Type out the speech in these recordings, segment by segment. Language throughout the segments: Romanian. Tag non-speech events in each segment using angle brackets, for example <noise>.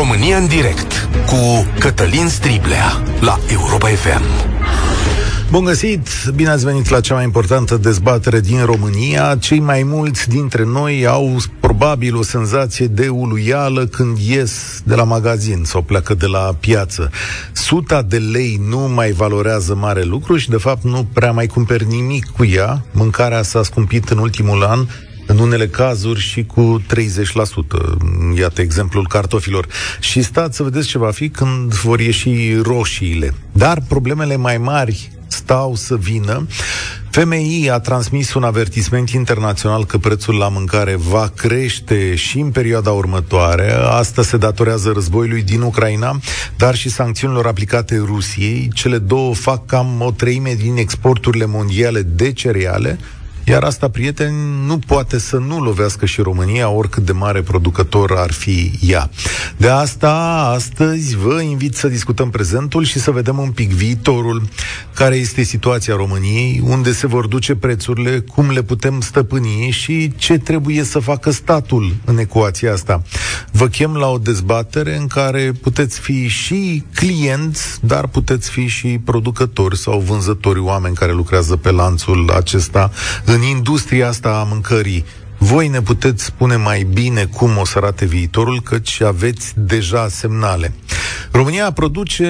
România în direct cu Cătălin Striblea la Europa FM. Bun găsit! Bine ați venit la cea mai importantă dezbatere din România. Cei mai mulți dintre noi au probabil o senzație de uluială când ies de la magazin sau pleacă de la piață. Suta de lei nu mai valorează mare lucru și de fapt nu prea mai cumperi nimic cu ea. Mâncarea s-a scumpit în ultimul an în unele cazuri și cu 30%. Iată exemplul cartofilor. Și stați să vedeți ce va fi când vor ieși roșiile. Dar problemele mai mari stau să vină. FMI a transmis un avertisment internațional că prețul la mâncare va crește și în perioada următoare. Asta se datorează războiului din Ucraina, dar și sancțiunilor aplicate Rusiei. Cele două fac cam o treime din exporturile mondiale de cereale, iar asta, prieteni, nu poate să nu lovească și România, oricât de mare producător ar fi ea. De asta, astăzi, vă invit să discutăm prezentul și să vedem un pic viitorul, care este situația României, unde se vor duce prețurile, cum le putem stăpâni și ce trebuie să facă statul în ecuația asta. Vă chem la o dezbatere în care puteți fi și clienți, dar puteți fi și producători sau vânzători, oameni care lucrează pe lanțul acesta în industria asta a mâncării, voi ne puteți spune mai bine cum o să arate viitorul, căci aveți deja semnale. România produce,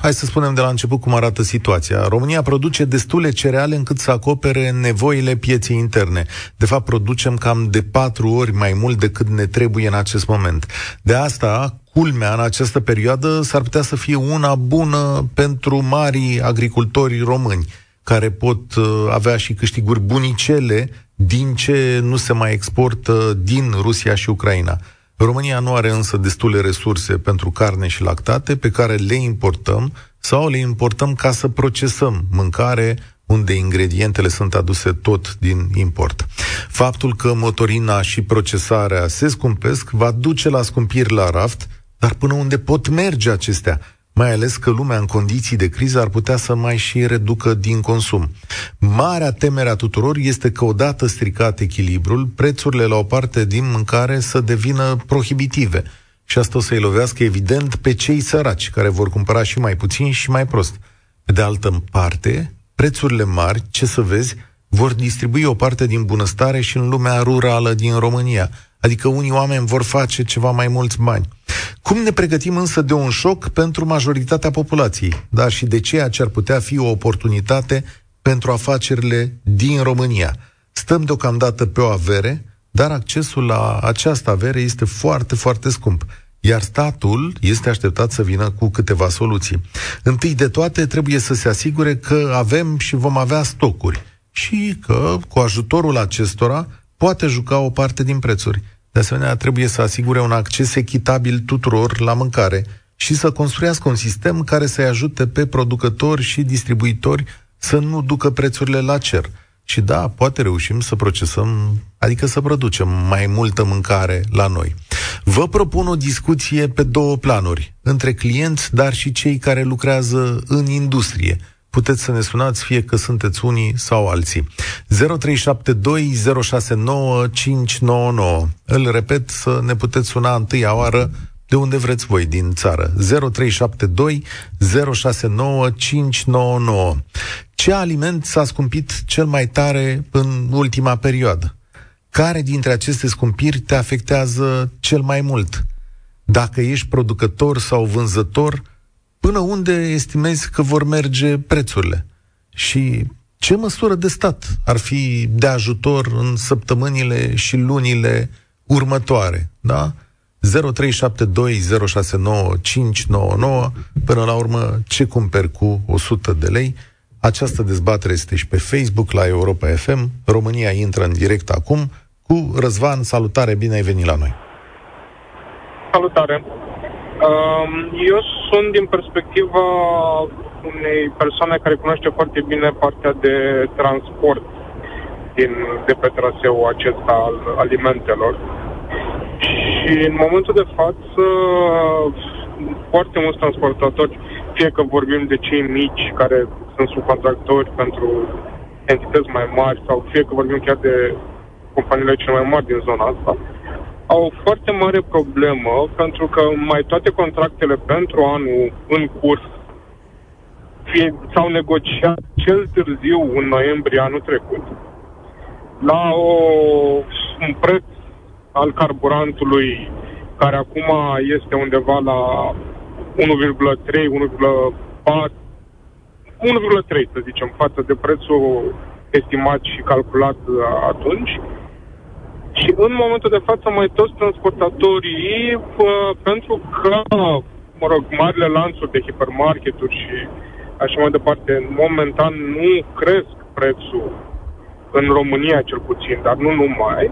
hai să spunem de la început cum arată situația, România produce destule cereale încât să acopere nevoile pieței interne. De fapt, producem cam de patru ori mai mult decât ne trebuie în acest moment. De asta, culmea în această perioadă s-ar putea să fie una bună pentru marii agricultori români care pot uh, avea și câștiguri bunicele din ce nu se mai exportă din Rusia și Ucraina. România nu are însă destule resurse pentru carne și lactate pe care le importăm sau le importăm ca să procesăm mâncare unde ingredientele sunt aduse tot din import. Faptul că motorina și procesarea se scumpesc va duce la scumpiri la raft, dar până unde pot merge acestea? Mai ales că lumea în condiții de criză ar putea să mai și reducă din consum. Marea temere a tuturor este că odată stricat echilibrul, prețurile la o parte din mâncare să devină prohibitive. Și asta o să-i lovească evident pe cei săraci, care vor cumpăra și mai puțin și mai prost. Pe de altă parte, prețurile mari, ce să vezi, vor distribui o parte din bunăstare și în lumea rurală din România. Adică unii oameni vor face ceva mai mulți bani. Cum ne pregătim însă de un șoc pentru majoritatea populației, dar și de ceea ce ar putea fi o oportunitate pentru afacerile din România? Stăm deocamdată pe o avere, dar accesul la această avere este foarte, foarte scump iar statul este așteptat să vină cu câteva soluții. Întâi de toate, trebuie să se asigure că avem și vom avea stocuri și că, cu ajutorul acestora, poate juca o parte din prețuri. De asemenea, trebuie să asigure un acces echitabil tuturor la mâncare și să construiască un sistem care să-i ajute pe producători și distribuitori să nu ducă prețurile la cer. Și da, poate reușim să procesăm, adică să producem mai multă mâncare la noi. Vă propun o discuție pe două planuri, între clienți, dar și cei care lucrează în industrie – puteți să ne sunați, fie că sunteți unii sau alții. 0372069599. Îl repet, să ne puteți suna întâia oară de unde vreți voi din țară. 0372 069599. Ce aliment s-a scumpit cel mai tare în ultima perioadă? Care dintre aceste scumpiri te afectează cel mai mult? Dacă ești producător sau vânzător, până unde estimezi că vor merge prețurile? Și ce măsură de stat ar fi de ajutor în săptămânile și lunile următoare? Da? 0372069599 Până la urmă, ce cumperi cu 100 de lei? Această dezbatere este și pe Facebook la Europa FM. România intră în direct acum cu Răzvan. Salutare, bine ai venit la noi! Salutare! Eu sunt din perspectiva unei persoane care cunoaște foarte bine partea de transport din, de pe traseul acesta al alimentelor. Și în momentul de față, foarte mulți transportatori, fie că vorbim de cei mici care sunt subcontractori pentru entități mai mari sau fie că vorbim chiar de companiile cele mai mari din zona asta, au o foarte mare problemă pentru că mai toate contractele pentru anul în curs fie, s-au negociat cel târziu în noiembrie anul trecut la o, un preț al carburantului care acum este undeva la 1,3, 1,4, 1,3 să zicem, față de prețul estimat și calculat atunci. Și în momentul de față mai toți transportatorii, pentru că, mă rog, marile lanțuri de hipermarketuri și așa mai departe, momentan nu cresc prețul în România cel puțin, dar nu numai,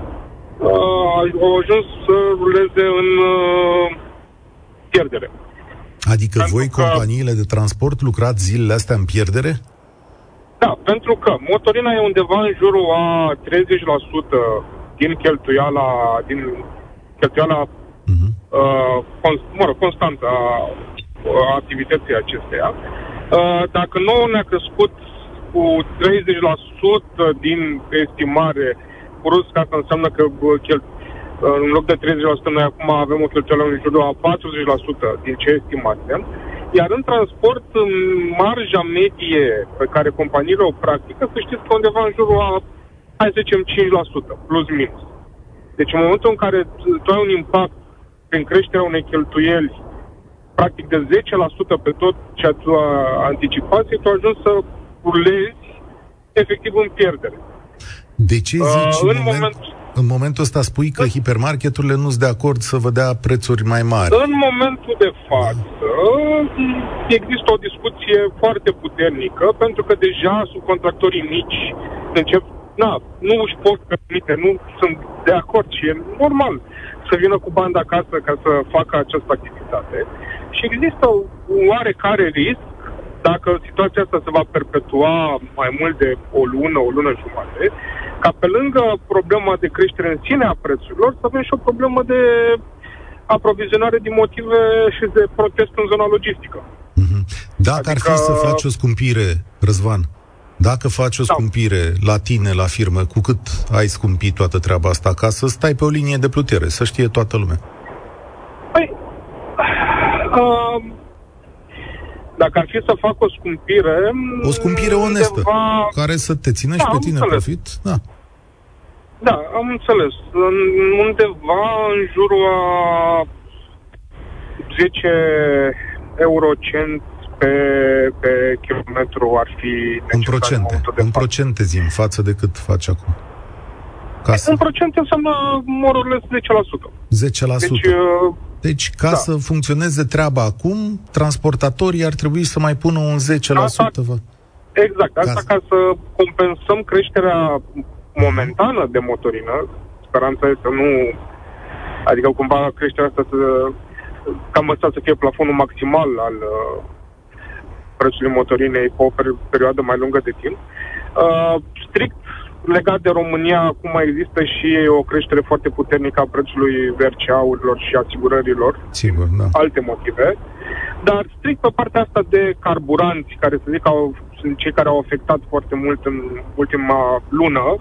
uh, au ajuns să ruleze în uh, pierdere. Adică pentru voi, că... companiile de transport, lucrați zilele astea în pierdere? Da, pentru că motorina e undeva în jurul a 30% din cheltuiala, din cheltuiala uh-huh. uh, const, mă rog, constantă a, a activității acesteia. Uh, dacă nouă ne-a crescut cu 30% din estimare, plus că asta înseamnă că chel, în loc de 30% noi acum avem o cheltuială în jurul a 40% din ce estimasem, iar în transport, marja medie pe care companiile o practică, să știți că undeva în jurul a, hai să zicem, 5%, plus minus. Deci în momentul în care tu ai un impact prin creșterea unei cheltuieli practic de 10% pe tot ce tu anticipați, tu ajungi să urlezi efectiv în pierdere. De ce zici uh, în, moment, moment, în momentul ăsta spui că hipermarketurile nu sunt de acord să vă dea prețuri mai mari? În momentul de față există o discuție foarte puternică pentru că deja subcontractorii mici încep, na, nu își pot permite, nu sunt de acord și e normal să vină cu bani acasă ca să facă această activitate. Și există un oarecare risc dacă situația asta se va perpetua mai mult de o lună, o lună jumate, ca pe lângă problema de creștere în sine a prețurilor, să avem și o problemă de aprovizionare din motive și de protest în zona logistică. Mm-hmm. Dacă adică... ar fi să faci o scumpire, Răzvan, dacă faci o da. scumpire la tine, la firmă, cu cât ai scumpit toată treaba asta, ca să stai pe o linie de plutere, să știe toată lumea? Păi, uh, dacă ar fi să fac o scumpire... O scumpire onestă, undeva... care să te țină da, și pe tine înțeles. profit? Da. Da, am înțeles. Undeva în jurul a 10 eurocent pe, pe kilometru ar fi necesar. În procente, în, în procente zim, față de cât faci acum. Ca să... În procente înseamnă morul 10%. 10%. Deci, uh, deci, ca da. să funcționeze treaba acum, transportatorii ar trebui să mai pună un 10%. Asta, exact. Asta ca, ca să compensăm creșterea momentană de motorină. Speranța este să nu... Adică cumva creșterea asta să... Cam asta să fie plafonul maximal al uh, prețului motorinei pe o perioadă mai lungă de timp. Uh, strict legat de România, acum există și o creștere foarte puternică a prețului VRCA-urilor și asigurărilor. Sigur, da. Alte motive. Dar strict pe partea asta de carburanți, care să zic au, sunt cei care au afectat foarte mult în ultima lună, ă,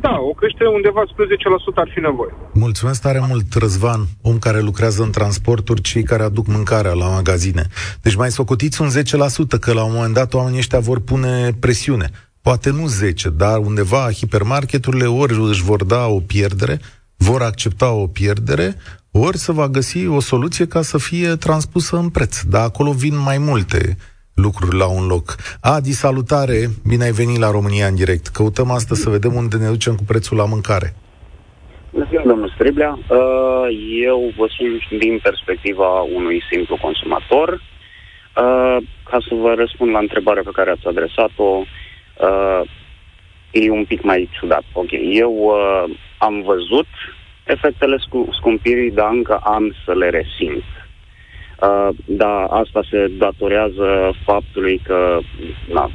da, o creștere undeva spre 10% ar fi nevoie. Mulțumesc tare mult, Răzvan, om care lucrează în transporturi, cei care aduc mâncarea la magazine. Deci mai socotiți un 10%, că la un moment dat oamenii ăștia vor pune presiune poate nu 10, dar undeva hipermarketurile ori își vor da o pierdere, vor accepta o pierdere, ori să va găsi o soluție ca să fie transpusă în preț. Dar acolo vin mai multe lucruri la un loc. Adi, salutare! Bine ai venit la România în direct. Căutăm astăzi să vedem unde ne ducem cu prețul la mâncare. Bună ziua, domnul Striblea. Uh, eu vă sunt din perspectiva unui simplu consumator. Uh, ca să vă răspund la întrebarea pe care ați adresat-o, uh, e un pic mai ciudat. Ok, eu uh, am văzut efectele scu- scumpirii, dar încă am să le resimt. Uh, dar asta se datorează faptului că na,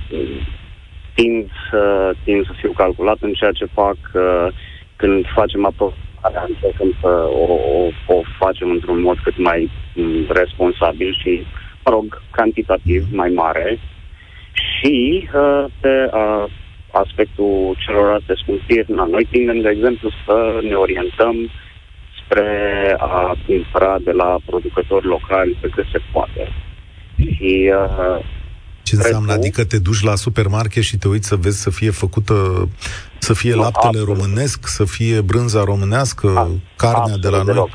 tind, uh, tind să fiu calculat în ceea ce fac uh, când facem aprobarea, încercăm să o, o, o facem într-un mod cât mai um, responsabil și, mă rog, cantitativ mai mare. Și uh, pe uh, aspectul celorlalte scumpiri, na, noi tindem, de exemplu, să ne orientăm spre a intra de la producători locali pe cât se poate. Și uh, ce înseamnă? Prețul, adică te duci la supermarket și te uiți să vezi să fie făcută, să fie nu, laptele absolut. românesc, să fie brânza românească, A, carnea de la noi? Deloc.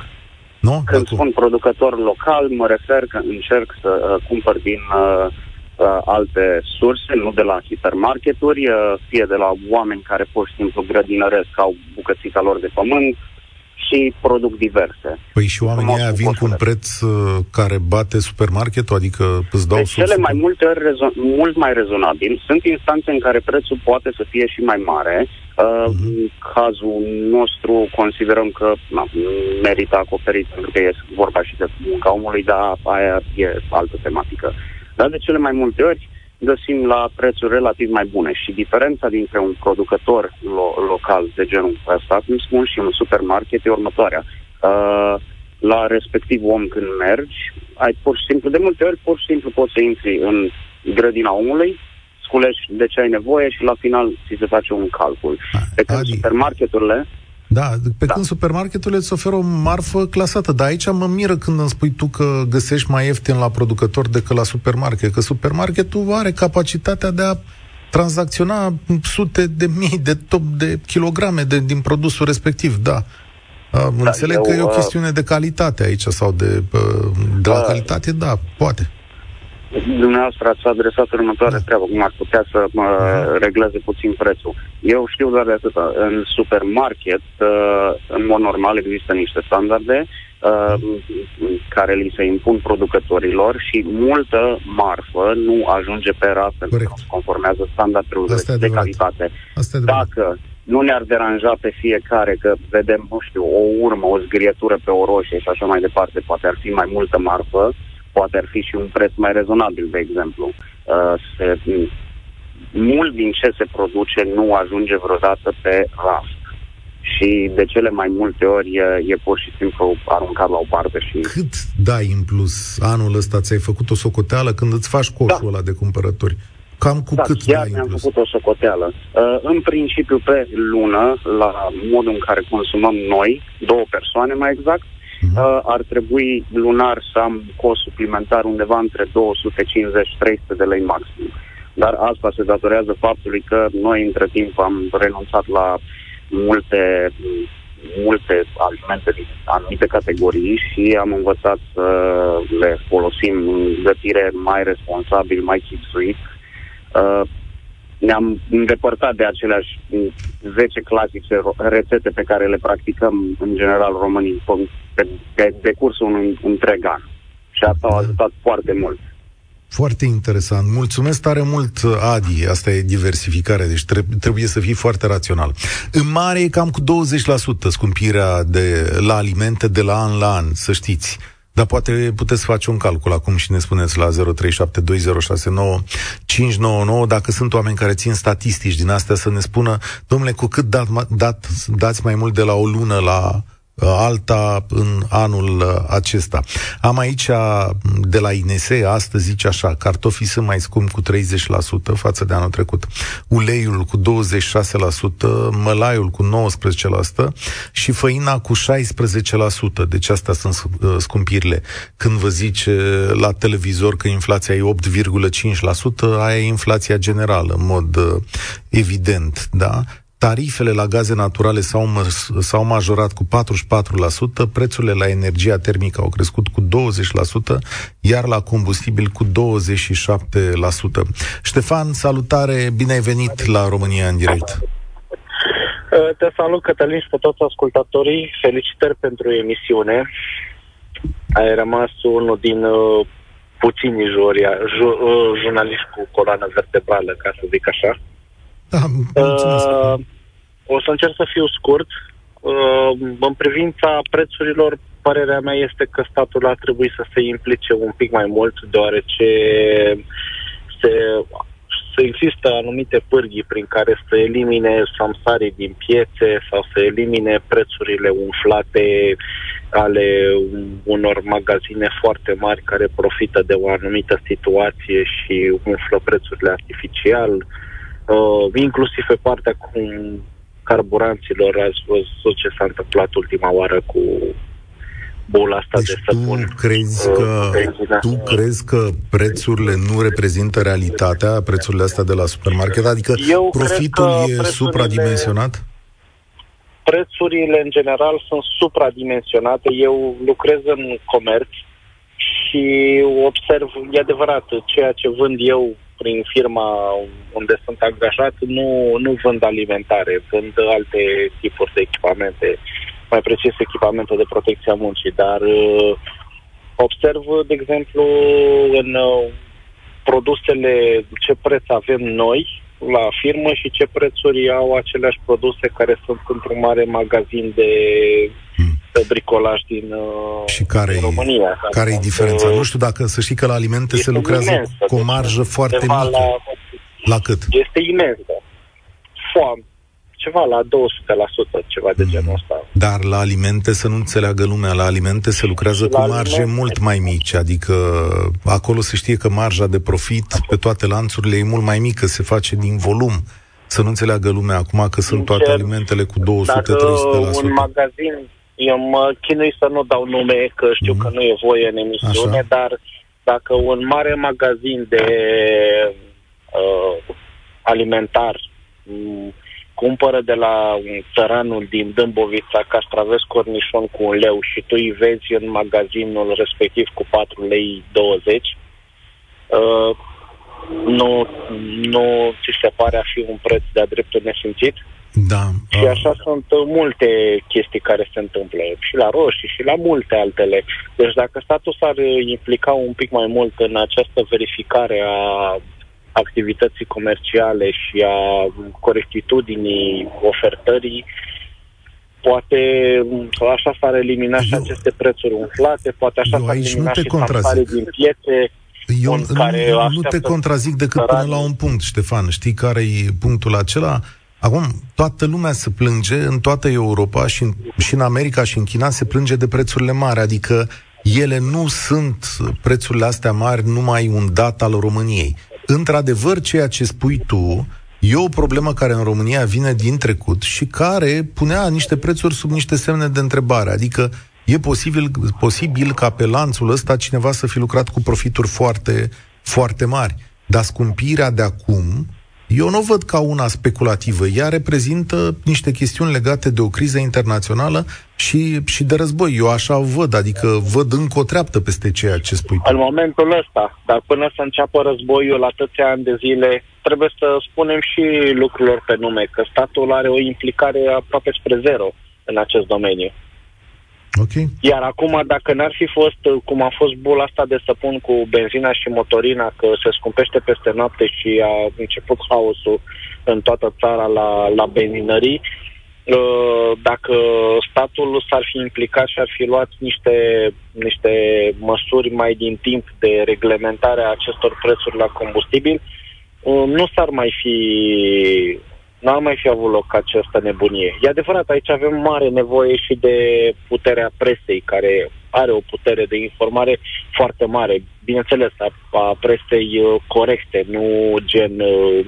Nu? Când Dacă... spun producător local, mă refer că încerc să uh, cumpăr din uh, uh, alte surse, nu de la hipermarketuri, uh, fie de la oameni care pur și simplu grădinăresc, au bucățica lor de pământ, și produc diverse. Păi și oamenii aia vin cu un preț uh, care bate supermarketul, adică îți dau de cele mai multe ori rezo- mult mai rezonabil. Sunt instanțe în care prețul poate să fie și mai mare. Uh, uh-huh. În cazul nostru considerăm că na, merită acoperit pentru că e vorba și de munca omului, dar aia e altă tematică. Dar de cele mai multe ori găsim la prețuri relativ mai bune și diferența dintre un producător lo- local de genul ăsta, cum spun, și un supermarket e următoarea. Uh, la respectiv om când mergi, ai pur și simplu, de multe ori pur și simplu poți să intri în grădina omului, sculești de ce ai nevoie și la final ți se face un calcul. Pe când supermarketurile da, pe da. când supermarketurile îți oferă o marfă clasată. Dar aici mă miră când îmi spui tu că găsești mai ieftin la producător decât la supermarket. Că supermarketul are capacitatea de a tranzacționa sute de mii de top de kilograme de, din produsul respectiv, da. da înțeleg eu, că e o uh, chestiune de calitate aici sau de, uh, de la uh, calitate, da, poate dumneavoastră ați adresat următoarea treabă, cum ar putea să mă regleze puțin prețul. Eu știu doar de atâta. În supermarket, uh, în mod normal, există niște standarde uh, care li se impun producătorilor și multă marfă nu ajunge pe raft pentru că nu se conformează standardelor de, de calitate. Dacă nu ne-ar deranja pe fiecare că vedem, nu știu, o urmă, o zgrietură pe o roșie și așa mai departe, poate ar fi mai multă marfă, poate ar fi și un preț mai rezonabil, de exemplu. Uh, se, mult din ce se produce nu ajunge vreodată pe raft. Și de cele mai multe ori e, e pur și simplu aruncat la o parte și... Cât dai în plus anul ăsta? Ți-ai făcut o socoteală când îți faci coșul da. ăla de cumpărături? Cam cu da, cât chiar dai mi-am făcut o socoteală. Uh, în principiu pe lună, la modul în care consumăm noi, două persoane mai exact, uh-huh. uh, ar trebui lunar să am cost suplimentar undeva între 250-300 de lei maxim. Dar asta se datorează faptului că noi între timp am renunțat la multe multe alimente din anumite categorii și am învățat să le folosim în gătire mai responsabil, mai chipsuit. Uh, ne-am îndepărtat de aceleași 10 clasice rețete pe care le practicăm în general românii pe, pe decursul unui întreg an. Și asta a ajutat foarte mult. Foarte interesant. Mulțumesc tare mult, Adi. Asta e diversificare, deci trebuie să fii foarte rațional. În mare e cam cu 20% scumpirea de, la alimente de la an la an, să știți. Dar poate puteți face un calcul acum și ne spuneți la 0372069599 dacă sunt oameni care țin statistici din astea să ne spună, domnule, cu cât dat, dat, dați mai mult de la o lună la alta în anul uh, acesta. Am aici de la INSE, astăzi zice așa, cartofii sunt mai scumpi cu 30% față de anul trecut, uleiul cu 26%, mălaiul cu 19% și făina cu 16%. Deci astea sunt uh, scumpirile. Când vă zice la televizor că inflația e 8,5%, aia e inflația generală, în mod uh, evident, da? Tarifele la gaze naturale s-au, s-au majorat cu 44%, prețurile la energia termică au crescut cu 20%, iar la combustibil cu 27%. Ștefan, salutare, bine ai venit la România în direct. Uh, te salut, Cătălin, și pe toți ascultătorii. Felicitări pentru emisiune. Ai rămas unul din uh, puțini juria, ju, uh, jurnaliști cu coloană vertebrală, ca să zic așa. Da, Uh, o să încerc să fiu scurt. Uh, în privința prețurilor, părerea mea este că statul ar trebui să se implice un pic mai mult, deoarece se, să există anumite pârghii prin care să elimine samsarii din piețe sau să elimine prețurile umflate ale unor magazine foarte mari care profită de o anumită situație și umflă prețurile artificial. Uh, inclusiv pe partea cu carburanților. Ați văzut ce s-a întâmplat ultima oară cu bula asta deci de săpun. tu crezi, că, tu crezi că prețurile nu reprezintă realitatea, prețurile astea de la supermarket? Adică Eu profitul e supradimensionat? Prețurile, în general, sunt supradimensionate. Eu lucrez în comerț și observ, e adevărat, ceea ce vând eu prin firma unde sunt angajat, nu, nu vând alimentare, vând alte tipuri de echipamente mai precis echipamente de protecție a muncii, dar uh, observ, de exemplu, în uh, produsele ce preț avem noi la firmă și ce prețuri au aceleași produse care sunt într-un mare magazin de, hmm. De bricolaj din, uh, și care din România. Care e diferența? Nu știu dacă să știi că la alimente se lucrează imensă, cu o marjă deci foarte mică. La, la cât? Este imensă. Foarte ceva la 200%, ceva de genul ăsta. Dar la alimente, să nu înțeleagă lumea, la alimente se lucrează la cu marje alimente. mult mai mici, adică acolo se știe că marja de profit pe toate lanțurile e mult mai mică, se face din volum. Să nu înțeleagă lumea acum că sunt toate alimentele cu 200-300%. un magazin, eu mă chinui să nu dau nume, că știu mm-hmm. că nu e voie în emisiune, Așa. dar dacă un mare magazin de uh, alimentar uh, cumpără de la un țăranul din Dâmbovița castraveți cornișon cu un leu și tu îi vezi în magazinul respectiv cu 4 lei 20, uh, nu, nu ți se pare a fi un preț de-a dreptul nesimțit? Da. Și așa uh. sunt multe chestii care se întâmplă, și la roșii, și la multe altele. Deci dacă statul s-ar implica un pic mai mult în această verificare a activității comerciale și a corectitudinii ofertării, poate așa s-ar elimina și aceste prețuri umflate, poate așa s-ar elimina și contrazic. din piețe. Eu nu, care nu, nu te contrazic decât până la un punct, Ștefan. Știi care e punctul acela? Acum, toată lumea se plânge în toată Europa și în, și în America și în China se plânge de prețurile mari, adică ele nu sunt prețurile astea mari numai un dat al României într-adevăr, ceea ce spui tu e o problemă care în România vine din trecut și care punea niște prețuri sub niște semne de întrebare. Adică e posibil, posibil ca pe lanțul ăsta cineva să fi lucrat cu profituri foarte, foarte mari. Dar scumpirea de acum eu nu o văd ca una speculativă. Ea reprezintă niște chestiuni legate de o criză internațională și, și de război. Eu așa o văd, adică văd încă o treaptă peste ceea ce spui. În momentul ăsta, dar până să înceapă războiul atâția ani de zile, trebuie să spunem și lucrurilor pe nume, că statul are o implicare aproape spre zero în acest domeniu. Okay. Iar acum, dacă n-ar fi fost, cum a fost bula asta de săpun cu benzina și motorina, că se scumpește peste noapte și a început haosul în toată țara la, la benzinării, uh, dacă statul s-ar fi implicat și ar fi luat niște, niște măsuri mai din timp de reglementare a acestor prețuri la combustibil, uh, nu s-ar mai fi n-ar mai fi avut loc această nebunie. E adevărat, aici avem mare nevoie și de puterea presei, care are o putere de informare foarte mare. Bineînțeles, a, a presei uh, corecte, nu gen uh,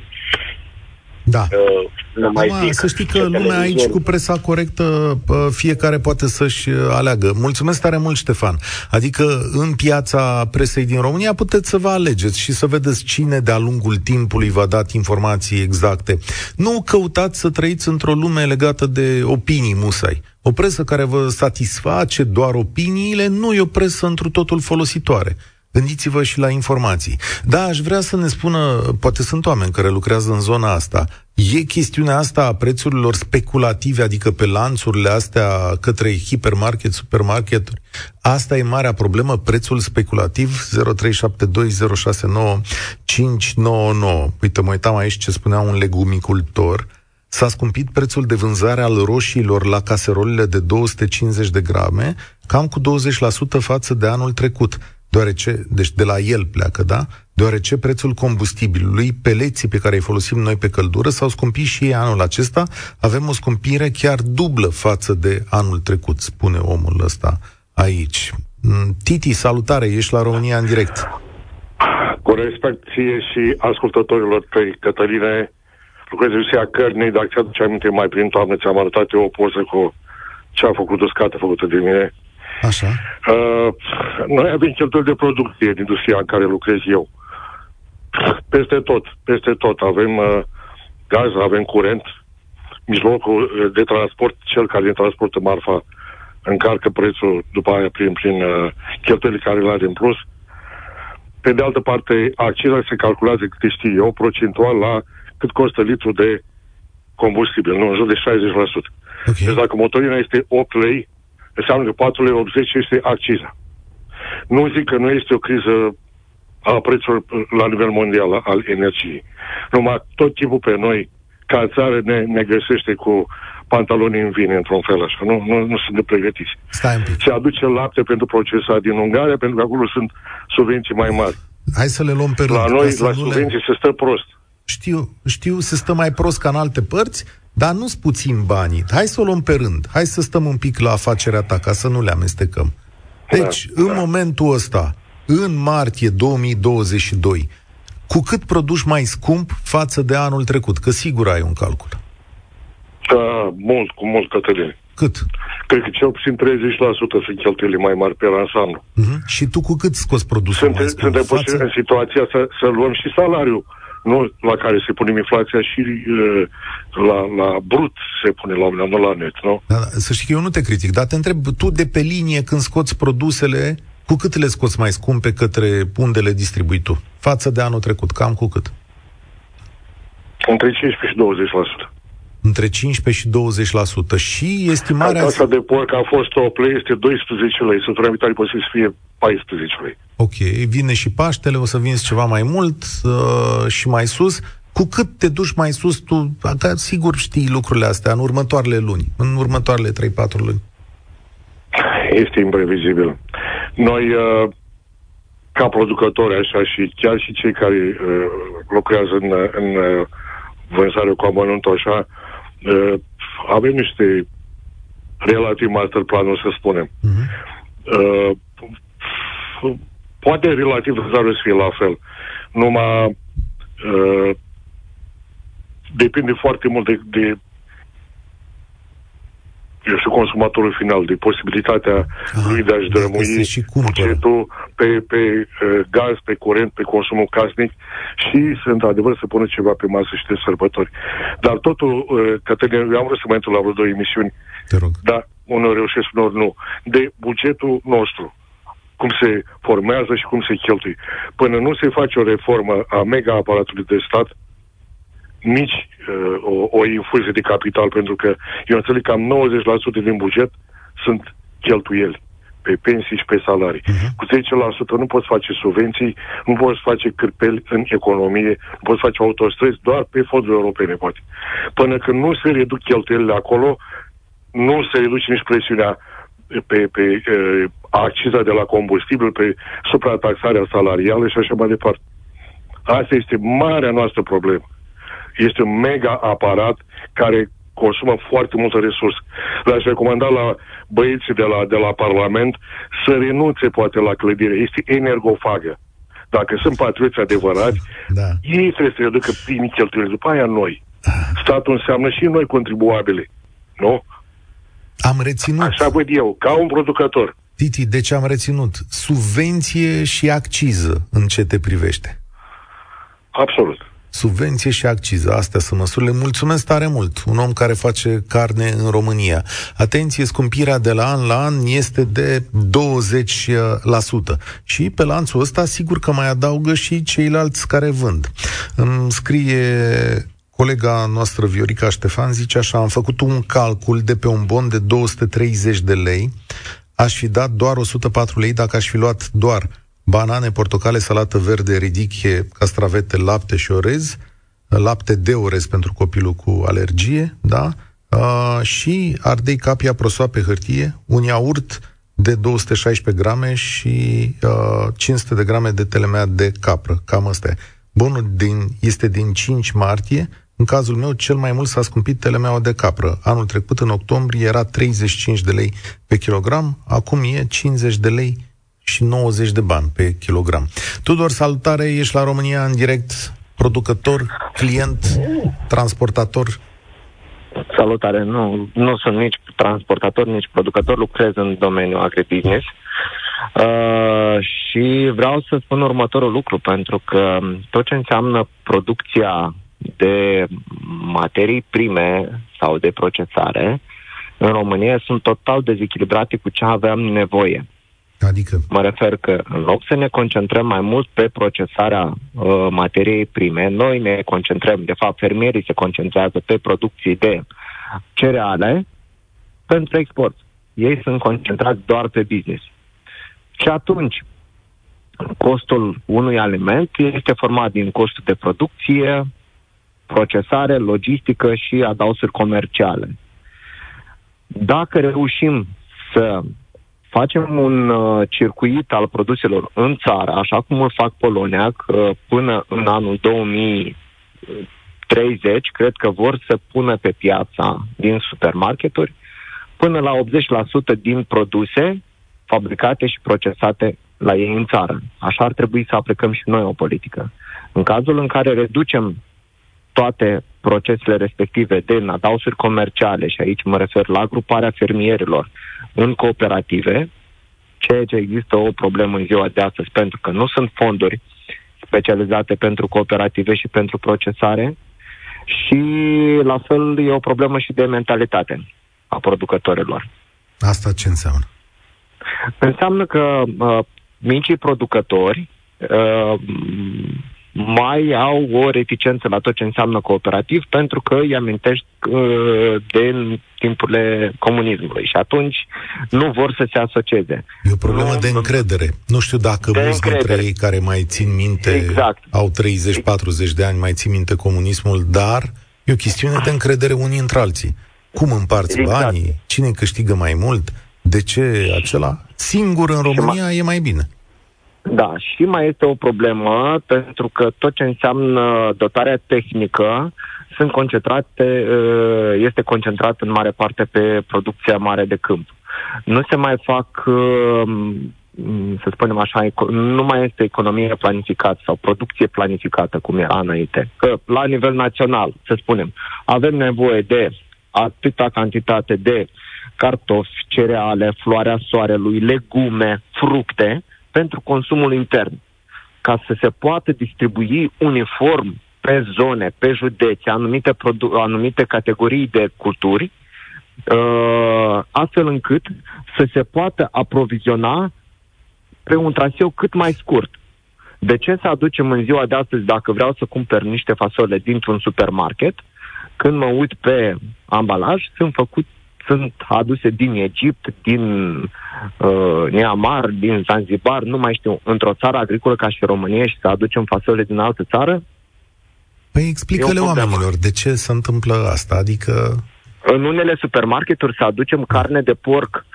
da. Uh, mai Acum, zic, să știi că lumea aici cu presa corectă fiecare poate să-și uh, aleagă. Mulțumesc tare mult, Ștefan. Adică în piața presei din România puteți să vă alegeți și să vedeți cine de-a lungul timpului v-a dat informații exacte. Nu căutați să trăiți într-o lume legată de opinii musai. O presă care vă satisface doar opiniile nu e o presă întru totul folositoare. Gândiți-vă și la informații. Da, aș vrea să ne spună, poate sunt oameni care lucrează în zona asta, e chestiunea asta a prețurilor speculative, adică pe lanțurile astea către hipermarket, supermarketuri. Asta e marea problemă, prețul speculativ 0372069599. Uite, mă uitam aici ce spunea un legumicultor. S-a scumpit prețul de vânzare al roșiilor la caserolele de 250 de grame, cam cu 20% față de anul trecut deoarece, deci de la el pleacă, da? Deoarece prețul combustibilului, peleții pe care îi folosim noi pe căldură, s-au scumpit și ei anul acesta. Avem o scumpire chiar dublă față de anul trecut, spune omul ăsta aici. Mm, Titi, salutare, ești la România în direct. Cu respect ție și ascultătorilor tăi, Cătăline, lucrez în industria cărnii, dacă ți-aduce aminte mai prin toamnă, ți-am arătat eu o poză cu ce a făcut uscată făcută de mine. Așa. Uh, noi avem cheltuieli de producție în industria în care lucrez eu. Peste tot, peste tot. Avem uh, gaz, avem curent, mijlocul uh, de transport, cel care ne transportă marfa încarcă prețul după aia prin, prin uh, cheltuielile care le are în plus. Pe de altă parte, acciza se calculează, câte știu eu, procentual la cât costă litru de combustibil, nu, în jur de 60%. Okay. Deci dacă motorina este 8 lei, înseamnă că 4 lei 80 este acciza. Nu zic că nu este o criză a prețurilor la nivel mondial al energiei. Numai tot timpul pe noi, ca țară, ne, ne găsește cu pantaloni în vine, într-un fel așa. Nu, nu, nu sunt de pregătiți. Stai un pic. Se aduce lapte pentru procesat din Ungaria, pentru că acolo sunt subvenții mai mari. Hai să le luăm pe rând. La noi, la subvenții, le... se stă prost. Știu, știu, se stă mai prost ca în alte părți, dar nu-s puțin banii. Hai să o luăm pe rând. Hai să stăm un pic la afacerea ta, ca să nu le amestecăm. Deci, da, în da. momentul ăsta, în martie 2022, cu cât produci mai scump față de anul trecut? Că sigur ai un calcul. Da, mult, cu mult, Cătălin. Cât? Cred că cel puțin 30% sunt cheltuielile mai mari pe ansamblu. Uh-huh. Și tu cu cât scoți produsul Sunt, mai scump? Suntem față... în situația să, să luăm și salariul nu la care se pune inflația și uh, la, la brut se pune la nu la net, nu? Da, da, să știi că eu nu te critic, dar te întreb, tu de pe linie când scoți produsele, cu cât le scoți mai scumpe către undele distribui tu? Față de anul trecut, cam cu cât? Între 15 și 20%. Între 15 și 20%. Și estimarea... Casa de porc a fost o lei, este 12 lei. Sunt viitoare posibil să fie 14 lei. Ok, vine și Paștele, o să vinzi ceva mai mult uh, și mai sus. Cu cât te duci mai sus, tu da, sigur știi lucrurile astea în următoarele luni, în următoarele 3-4 luni. Este imprevizibil. Noi, uh, ca producători, așa, și chiar și cei care uh, lucrează în, în uh, vânzare cu amănuntul, așa, uh, avem niște relativ master planuri, să spunem. Uh-huh. Uh, poate relativ rare să fie la fel. Numai uh, depinde foarte mult de, de eu știu, consumatorul final, de posibilitatea ah, lui de a-și dărămui bugetul pe, pe uh, gaz, pe curent, pe consumul casnic și, într-adevăr, să pună ceva pe masă și de sărbători. Dar totul, uh, Cătălin, eu am vrut să mai intru la vreo două emisiuni, Te rog. dar unor reușesc, unor nu, de bugetul nostru cum se formează și cum se cheltuie. Până nu se face o reformă a mega aparatului de stat, nici uh, o, o infuzie de capital, pentru că eu înțeleg că cam 90% din buget sunt cheltuieli pe pensii și pe salarii. Uh-huh. Cu 10% nu poți face subvenții, nu poți face cârpeli în economie, nu poți face autostrăzi doar pe fonduri europene, poate. Până când nu se reduc cheltuielile acolo, nu se reduce nici presiunea pe, pe uh, acciza de la combustibil, pe suprataxarea salarială și așa mai departe. Asta este marea noastră problemă. Este un mega aparat care consumă foarte multă resursă. Le-aș recomanda la băieții de la, de la Parlament să renunțe poate la clădire. Este energofagă. Dacă sunt patrioți adevărați, da. ei trebuie să reducă primii cheltuieli. După aia noi. Statul înseamnă și noi contribuabili. Nu? Am reținut. Așa văd eu, ca un producător. Titi, deci am reținut subvenție și acciză în ce te privește. Absolut. Subvenție și acciză, astea sunt măsurile. Mulțumesc tare mult, un om care face carne în România. Atenție, scumpirea de la an la an este de 20%. Și pe lanțul ăsta, sigur că mai adaugă și ceilalți care vând. Îmi scrie Colega noastră, Viorica Ștefan, zice așa, am făcut un calcul de pe un bon de 230 de lei, aș fi dat doar 104 lei dacă aș fi luat doar banane, portocale, salată verde, ridichie, castravete, lapte și orez, lapte de orez pentru copilul cu alergie, da? Uh, și ardei capia prosoape pe hârtie, un iaurt de 216 grame și uh, 500 de grame de telemea de capră. Cam asta e. Bonul din, este din 5 martie, în cazul meu, cel mai mult s-a scumpit telemeaua de capră. Anul trecut, în octombrie, era 35 de lei pe kilogram, acum e 50 de lei și 90 de bani pe kilogram. Tudor, salutare, ești la România în direct. producător, client, transportator? Salutare, nu, nu sunt nici transportator, nici producător, lucrez în domeniul agribusiness. Uh, și vreau să spun următorul lucru, pentru că tot ce înseamnă producția de materii prime sau de procesare în România sunt total dezechilibrate cu ce aveam nevoie. Adică? Mă refer că în loc să ne concentrăm mai mult pe procesarea uh, materiei prime, noi ne concentrăm, de fapt fermierii se concentrează pe producții de cereale pentru export. Ei sunt concentrați doar pe business. Și atunci, costul unui aliment este format din costul de producție, procesare, logistică și adausuri comerciale. Dacă reușim să facem un uh, circuit al produselor în țară, așa cum îl fac Polonia, că până în anul 2030, cred că vor să pună pe piața din supermarketuri până la 80% din produse fabricate și procesate la ei în țară. Așa ar trebui să aplicăm și noi o politică. În cazul în care reducem toate procesele respective de nadausuri comerciale, și aici mă refer la gruparea fermierilor în cooperative, ceea ce există o problemă în ziua de astăzi, pentru că nu sunt fonduri specializate pentru cooperative și pentru procesare și la fel e o problemă și de mentalitate a producătorilor. Asta ce înseamnă? Înseamnă că uh, micii producători uh, mai au o reticență la tot ce înseamnă cooperativ pentru că îi amintești uh, de timpurile comunismului și atunci nu vor să se asocieze. E o problemă nu, de încredere. Nu știu dacă mulți încredere. dintre ei care mai țin minte, exact. au 30-40 de ani, mai țin minte comunismul, dar e o chestiune de încredere unii între alții. Cum împarți exact. banii? Cine câștigă mai mult? De ce acela? Singur în România e mai bine. Da, și mai este o problemă, pentru că tot ce înseamnă dotarea tehnică sunt concentrate, uh, este concentrat în mare parte pe producția mare de câmp. Nu se mai fac, uh, să spunem așa, nu mai este economie planificată sau producție planificată, cum era înainte. Că la nivel național, să spunem, avem nevoie de atâta cantitate de cartofi, cereale, floarea soarelui, legume, fructe, pentru consumul intern, ca să se poată distribui uniform pe zone, pe județe, anumite, produ- anumite categorii de culturi, uh, astfel încât să se poată aproviziona pe un traseu cât mai scurt. De ce să aducem în ziua de astăzi dacă vreau să cumpăr niște fasole dintr-un supermarket, când mă uit pe ambalaj, sunt făcut sunt aduse din Egipt, din uh, Neamar, din Zanzibar, nu mai știu, într-o țară agricolă ca și România și să aducem fasole din altă țară? Păi explică-le oamenilor de ce se întâmplă asta, adică... În unele supermarketuri să aducem carne de porc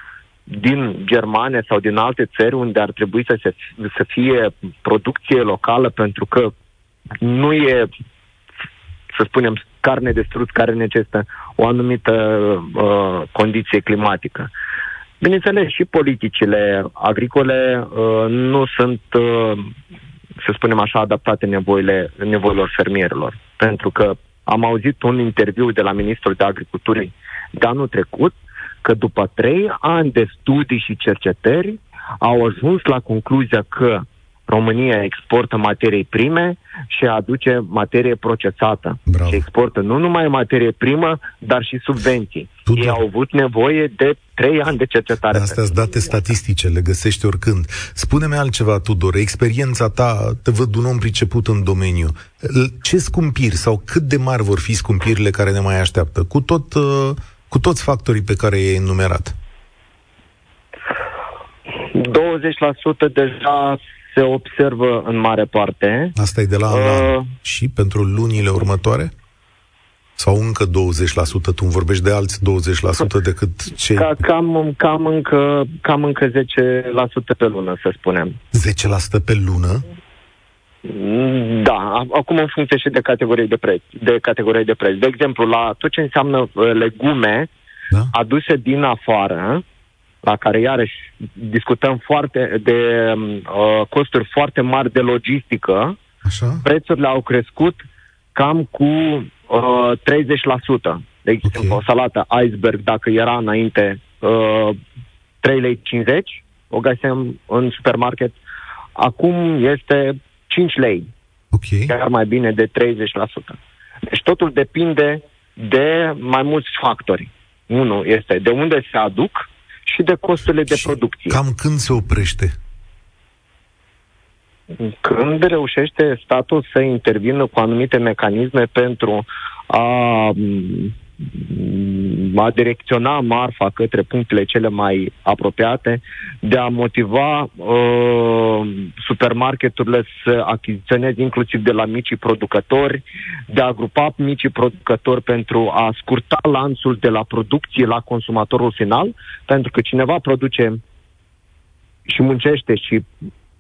din Germania sau din alte țări unde ar trebui să, se, să fie producție locală pentru că nu e, să spunem, carne de struț care necesită o anumită uh, condiție climatică. Bineînțeles, și politicile agricole uh, nu sunt, uh, să spunem așa, adaptate nevoile, nevoilor fermierilor. Pentru că am auzit un interviu de la Ministrul de Agricultură de anul trecut că după trei ani de studii și cercetări au ajuns la concluzia că România exportă materii prime și aduce materie procesată. Bravo. Și exportă nu numai materie primă, dar și subvenții. Tudor. Ei au avut nevoie de trei ani de cercetare. Astea sunt date statistice, le găsești oricând. Spune-mi altceva, Tudor, experiența ta, te văd un om priceput în domeniu. Ce scumpiri sau cât de mari vor fi scumpirile care ne mai așteaptă? Cu, tot, uh, cu toți factorii pe care i-ai enumerat. 20% deja se observă în mare parte. Asta e de la uh, Și pentru lunile următoare? Sau încă 20%? Tu vorbești de alți 20% decât cei... Ca, cam, cam, încă, cam încă 10% pe lună, să spunem. 10% pe lună? Da, acum în funcție și de categorii de preț. De categorii de preț. De exemplu, la tot ce înseamnă uh, legume da? aduse din afară, la care iarăși discutăm foarte de uh, costuri foarte mari de logistică, Așa? prețurile au crescut cam cu uh, 30%. De exemplu, Ok. o salată iceberg, dacă era înainte uh, 3 lei 50, o găseam în supermarket, acum este 5 lei, Ok. chiar mai bine de 30%. Deci totul depinde de mai mulți factori. Unul este de unde se aduc și de costurile de Și producție. Cam când se oprește? Când reușește statul să intervină cu anumite mecanisme pentru a, m, a direcționa marfa către punctele cele mai apropiate, de a motiva uh, supermarketurile să achiziționeze inclusiv de la micii producători, de a grupa micii producători pentru a scurta lanțul de la producție la consumatorul final, pentru că cineva produce și muncește și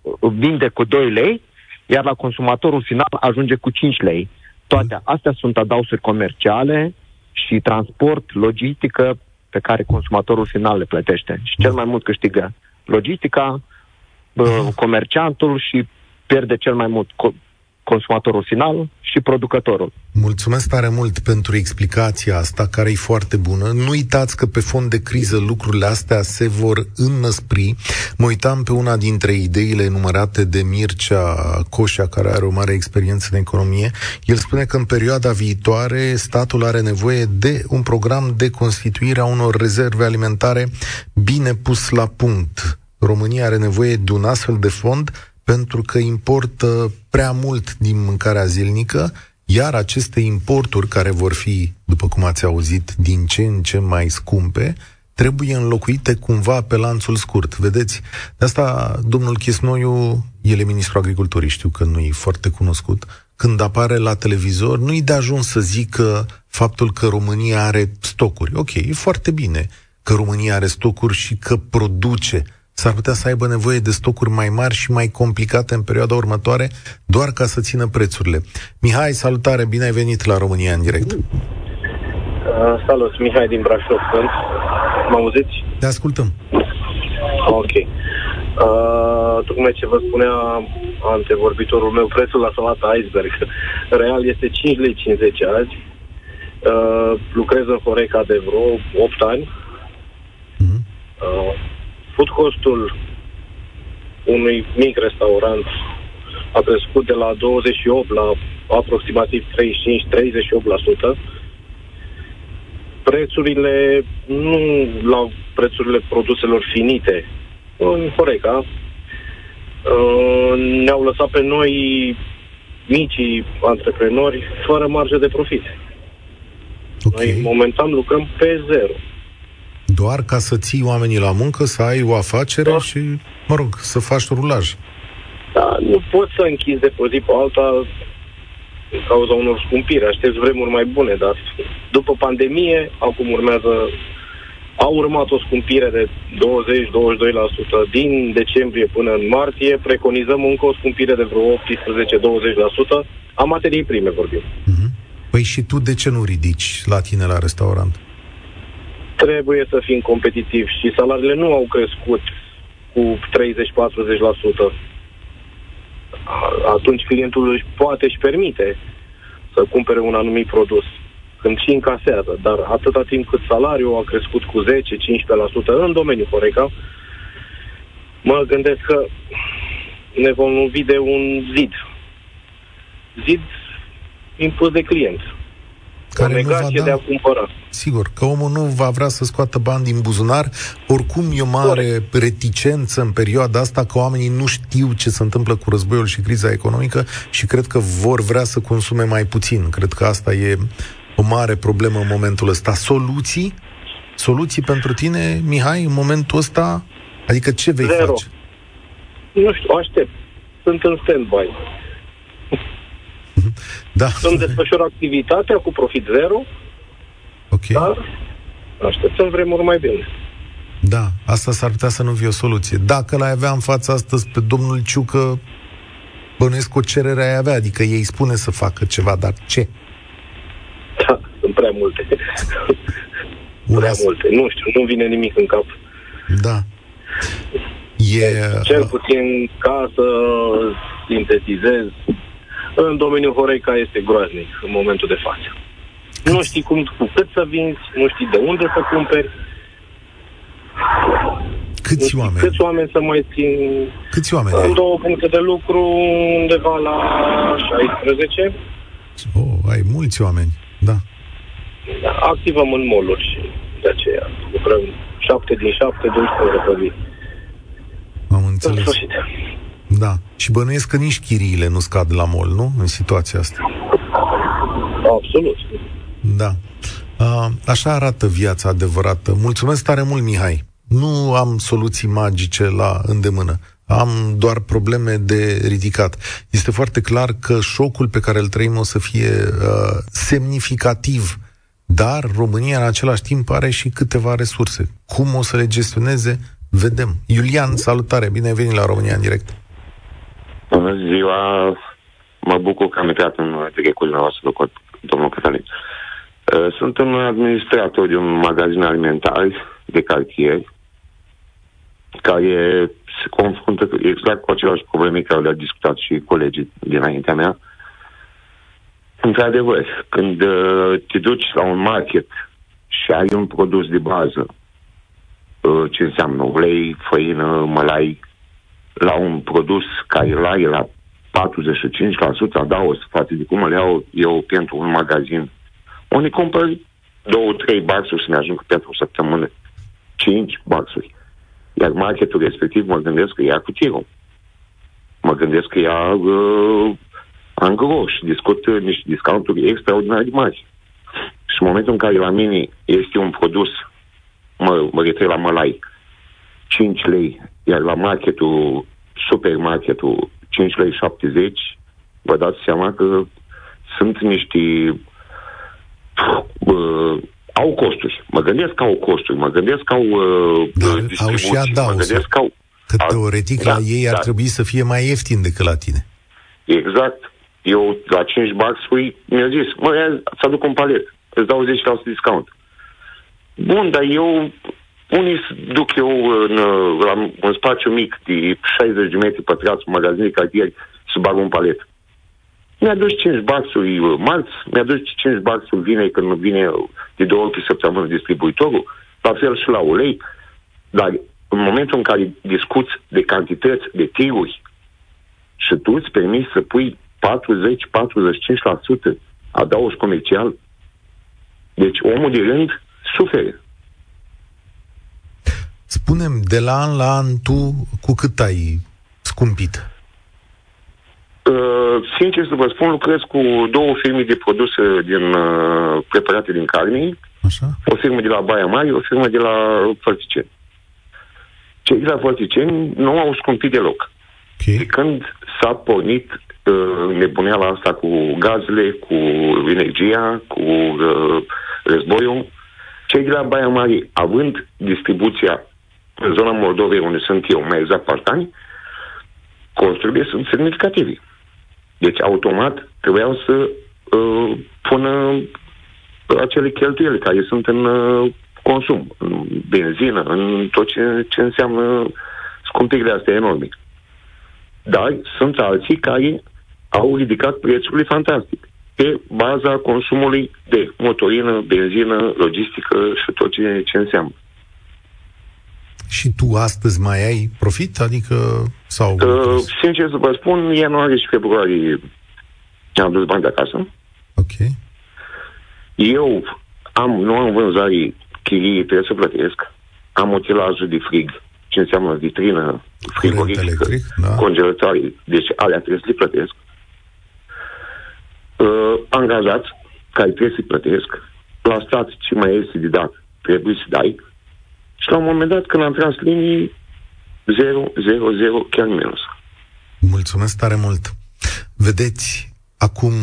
uh, vinde cu 2 lei, iar la consumatorul final ajunge cu 5 lei. Toate astea sunt adausuri comerciale și transport, logistică pe care consumatorul final le plătește. Și cel mai mult câștigă logistica, bă, comerciantul și pierde cel mai mult co- consumatorul final și producătorul. Mulțumesc tare mult pentru explicația asta, care e foarte bună. Nu uitați că pe fond de criză lucrurile astea se vor înnăspri. Mă uitam pe una dintre ideile enumerate de Mircea Coșa, care are o mare experiență în economie. El spune că în perioada viitoare statul are nevoie de un program de constituire a unor rezerve alimentare bine pus la punct. România are nevoie de un astfel de fond pentru că importă prea mult din mâncarea zilnică, iar aceste importuri, care vor fi, după cum ați auzit, din ce în ce mai scumpe, trebuie înlocuite cumva pe lanțul scurt. Vedeți, de asta domnul Chisnoiu, el e ministrul agriculturii, știu că nu e foarte cunoscut, când apare la televizor, nu-i de ajuns să zică faptul că România are stocuri. Ok, e foarte bine că România are stocuri și că produce s-ar putea să aibă nevoie de stocuri mai mari și mai complicate în perioada următoare, doar ca să țină prețurile. Mihai, salutare, bine ai venit la România în direct. Uh, salut, Mihai din Brașov sunt. Mă auziți? Te ascultăm. Ok. Uh, tocmai ce vă spunea antevorbitorul meu, prețul la salata iceberg <laughs> real este 5 lei 50 azi. Uh, lucrez în Horeca de vreo 8 ani. Mhm. Uh, food costul unui mic restaurant a crescut de la 28 la aproximativ 35-38%. Prețurile, nu la prețurile produselor finite, în Horeca, uh, ne-au lăsat pe noi micii antreprenori fără marjă de profit. Ok. Noi momentan lucrăm pe zero. Doar ca să ții oamenii la muncă, să ai o afacere Da. și, mă rog, să faci rulaj. Da, nu poți să închizi de pe o zi pe alta din cauza unor scumpiri. Aștepți vremuri mai bune, dar după pandemie, acum urmează a urmat o scumpire de 20-22% din decembrie până în martie. Preconizăm încă o scumpire de vreo 18-20% a materiei prime, vorbim. Mhm. Păi și tu de ce nu ridici la tine la restaurant? Trebuie să fim competitivi și salariile nu au crescut cu 30-40%. A- Atunci clientul își poate și permite să cumpere un anumit produs când și încasează, dar atâta timp cât salariul a crescut cu 10-15% în domeniul Horeca, mă gândesc că ne vom lovi de un zid. Zid impus de client. Care o nu va negație da- de a cumpăra. Sigur, că omul nu va vrea să scoată bani din buzunar, oricum e o mare reticență în perioada asta că oamenii nu știu ce se întâmplă cu războiul și criza economică și cred că vor vrea să consume mai puțin. Cred că asta e o mare problemă în momentul ăsta. Soluții? Soluții pentru tine, Mihai, în momentul ăsta? Adică ce vei Zero. face? Nu știu, aștept. Sunt în stand-by. Da, Îmi desfășor activitatea cu profit zero, ok. dar așteptăm vremuri mai bine. Da, asta s-ar putea să nu fie o soluție. Dacă l-ai avea în fața astăzi pe domnul Ciucă, bănuiesc că o cerere ai avea, adică ei spune să facă ceva, dar ce? Da, sunt prea multe. Un prea as- multe. Nu știu, nu vine nimic în cap. Da. E... Cel puțin ca să sintetizez, în domeniul Horeca este groaznic în momentul de față. Cât? Nu știi cum, cu cât să vinzi, nu știi de unde să cumperi. Câți oameni? Câți oameni să mai țin? Câți oameni? În două puncte de lucru, undeva la 16. Oh, ai mulți oameni, da. da activăm în moluri și de aceea lucrăm 7 din 7, 12 ore pe zi. Am înțeles. Da. Și bănuiesc că nici chiriile nu scad la mol, nu? În situația asta. Absolut. Da. A, așa arată viața adevărată. Mulțumesc tare mult, Mihai. Nu am soluții magice la îndemână. Am doar probleme de ridicat. Este foarte clar că șocul pe care îl trăim o să fie uh, semnificativ, dar România în același timp are și câteva resurse. Cum o să le gestioneze, vedem. Iulian, salutare, bine ai venit la România în direct. Bună ziua, mă bucur că am intrat în directul dumneavoastră, domnul Cătălin. Uh, sunt un administrator de un magazin alimentar de cartier care se confruntă exact cu aceleași probleme care le-au discutat și colegii dinaintea mea. Într-adevăr, când uh, te duci la un market și ai un produs de bază, uh, ce înseamnă ulei, făină, mălai, la un produs care îl ai la 45% adaos față de cum îl iau eu pentru un magazin, unde cumpăr două, trei baxuri să ne ajungă pentru o săptămână, cinci baxuri. Iar marketul respectiv mă gândesc că ia cu tirul. Mă gândesc că ia uh, angro și discut uh, niște discounturi extraordinar de mari. Și în momentul în care la mine este un produs, mă, mă refer la mălai, 5 lei, iar la marketul, supermarketul, 5 lei 70, vă dați seama că sunt niște uh, au costuri. Mă gândesc că au costuri, mă gândesc că au uh, da, au și adaus. Mă gândesc că au... Că teoretic da, la ei ar da. trebui să fie mai ieftin decât la tine. Exact. Eu la 5 baxuri mi-a zis, mă, să aduc un palet, îți dau 10% discount. Bun, dar eu unii duc eu în, la un spațiu mic de 60 de metri pătrați, un magazin de cartier, să bag un palet. Mi-a dus 5 baxuri marți, mi-a dus 5 baxuri vineri când vine de două ori pe săptămână distribuitorul, la fel și la ulei, dar în momentul în care discuți de cantități de tiruri și tu îți permiți să pui 40-45% adaos comercial, deci omul de rând suferă. Spunem, de la an la an, tu cu cât ai scumpit? Uh, sincer să vă spun, lucrez cu două firme de produse din uh, preparate din carne. Așa. O firmă de la Baia Mare, o firmă de la Fărticeni. Cei de la Fărticeni nu au scumpit deloc. Okay. De când s-a pornit uh, nebuneala asta cu gazele, cu energia, cu uh, războiul, cei de la Baia Mare, având distribuția în zona Moldovei, unde sunt eu, mai exact Partani, costurile sunt semnificative. Deci, automat, trebuiau să uh, pună acele cheltuieli care sunt în uh, consum, în benzină, în tot ce, ce înseamnă scumpirile astea enorme. Dar sunt alții care au ridicat prețurile fantastic pe baza consumului de motorină, benzină, logistică și tot ce, ce înseamnă. Și tu astăzi mai ai profit? Adică, sau... Uh, sincer să vă spun, ianuarie și februarie am dus bani de acasă. Ok. Eu am, nu am vânzare chirii, trebuie să plătesc. Am utilajul de frig, ce înseamnă vitrină, frigorifică, da. congelatoare, deci alea trebuie să le plătesc. Uh, angajați, care trebuie să-i plătesc, la stat ce mai este de dat, trebuie să dai, și la un moment dat, când am tras linii, 0, 0, 0, chiar minus. Mulțumesc tare mult. Vedeți, acum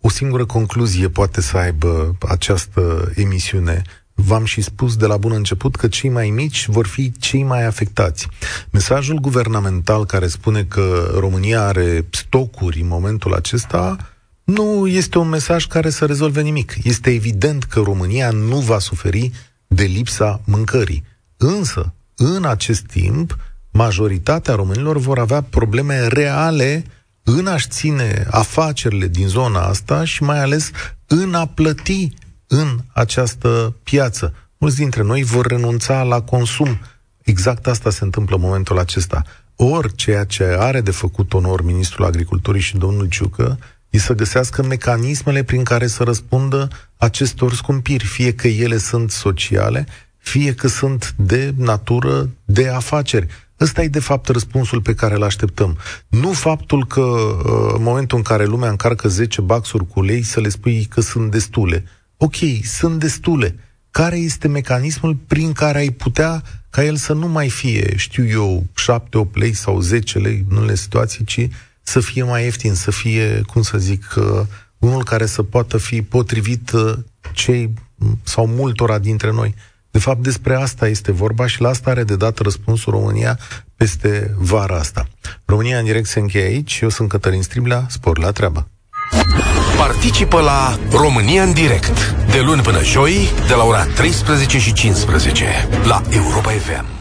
o singură concluzie poate să aibă această emisiune. V-am și spus de la bun început că cei mai mici vor fi cei mai afectați. Mesajul guvernamental care spune că România are stocuri în momentul acesta nu este un mesaj care să rezolve nimic. Este evident că România nu va suferi de lipsa mâncării. Însă, în acest timp, majoritatea românilor vor avea probleme reale în a-și ține afacerile din zona asta și mai ales în a plăti în această piață. Mulți dintre noi vor renunța la consum. Exact asta se întâmplă în momentul acesta. Ori ceea ce are de făcut onor Ministrul Agriculturii și domnul Ciucă e să găsească mecanismele prin care să răspundă acestor scumpiri, fie că ele sunt sociale, fie că sunt de natură de afaceri. Ăsta e de fapt răspunsul pe care îl așteptăm. Nu faptul că uh, în momentul în care lumea încarcă 10 baxuri cu lei să le spui că sunt destule. Ok, sunt destule. Care este mecanismul prin care ai putea ca el să nu mai fie, știu eu, 7-8 lei sau 10 lei în unele situații, ci să fie mai ieftin, să fie, cum să zic, uh, unul care să poată fi potrivit uh, cei sau multora dintre noi. De fapt, despre asta este vorba și la asta are de dat răspunsul România peste vara asta. România în direct se încheie aici. Eu sunt Cătălin Striblea. Spor la treabă. Participă la România în direct de luni până joi de la ora 13 și 15 la Europa FM.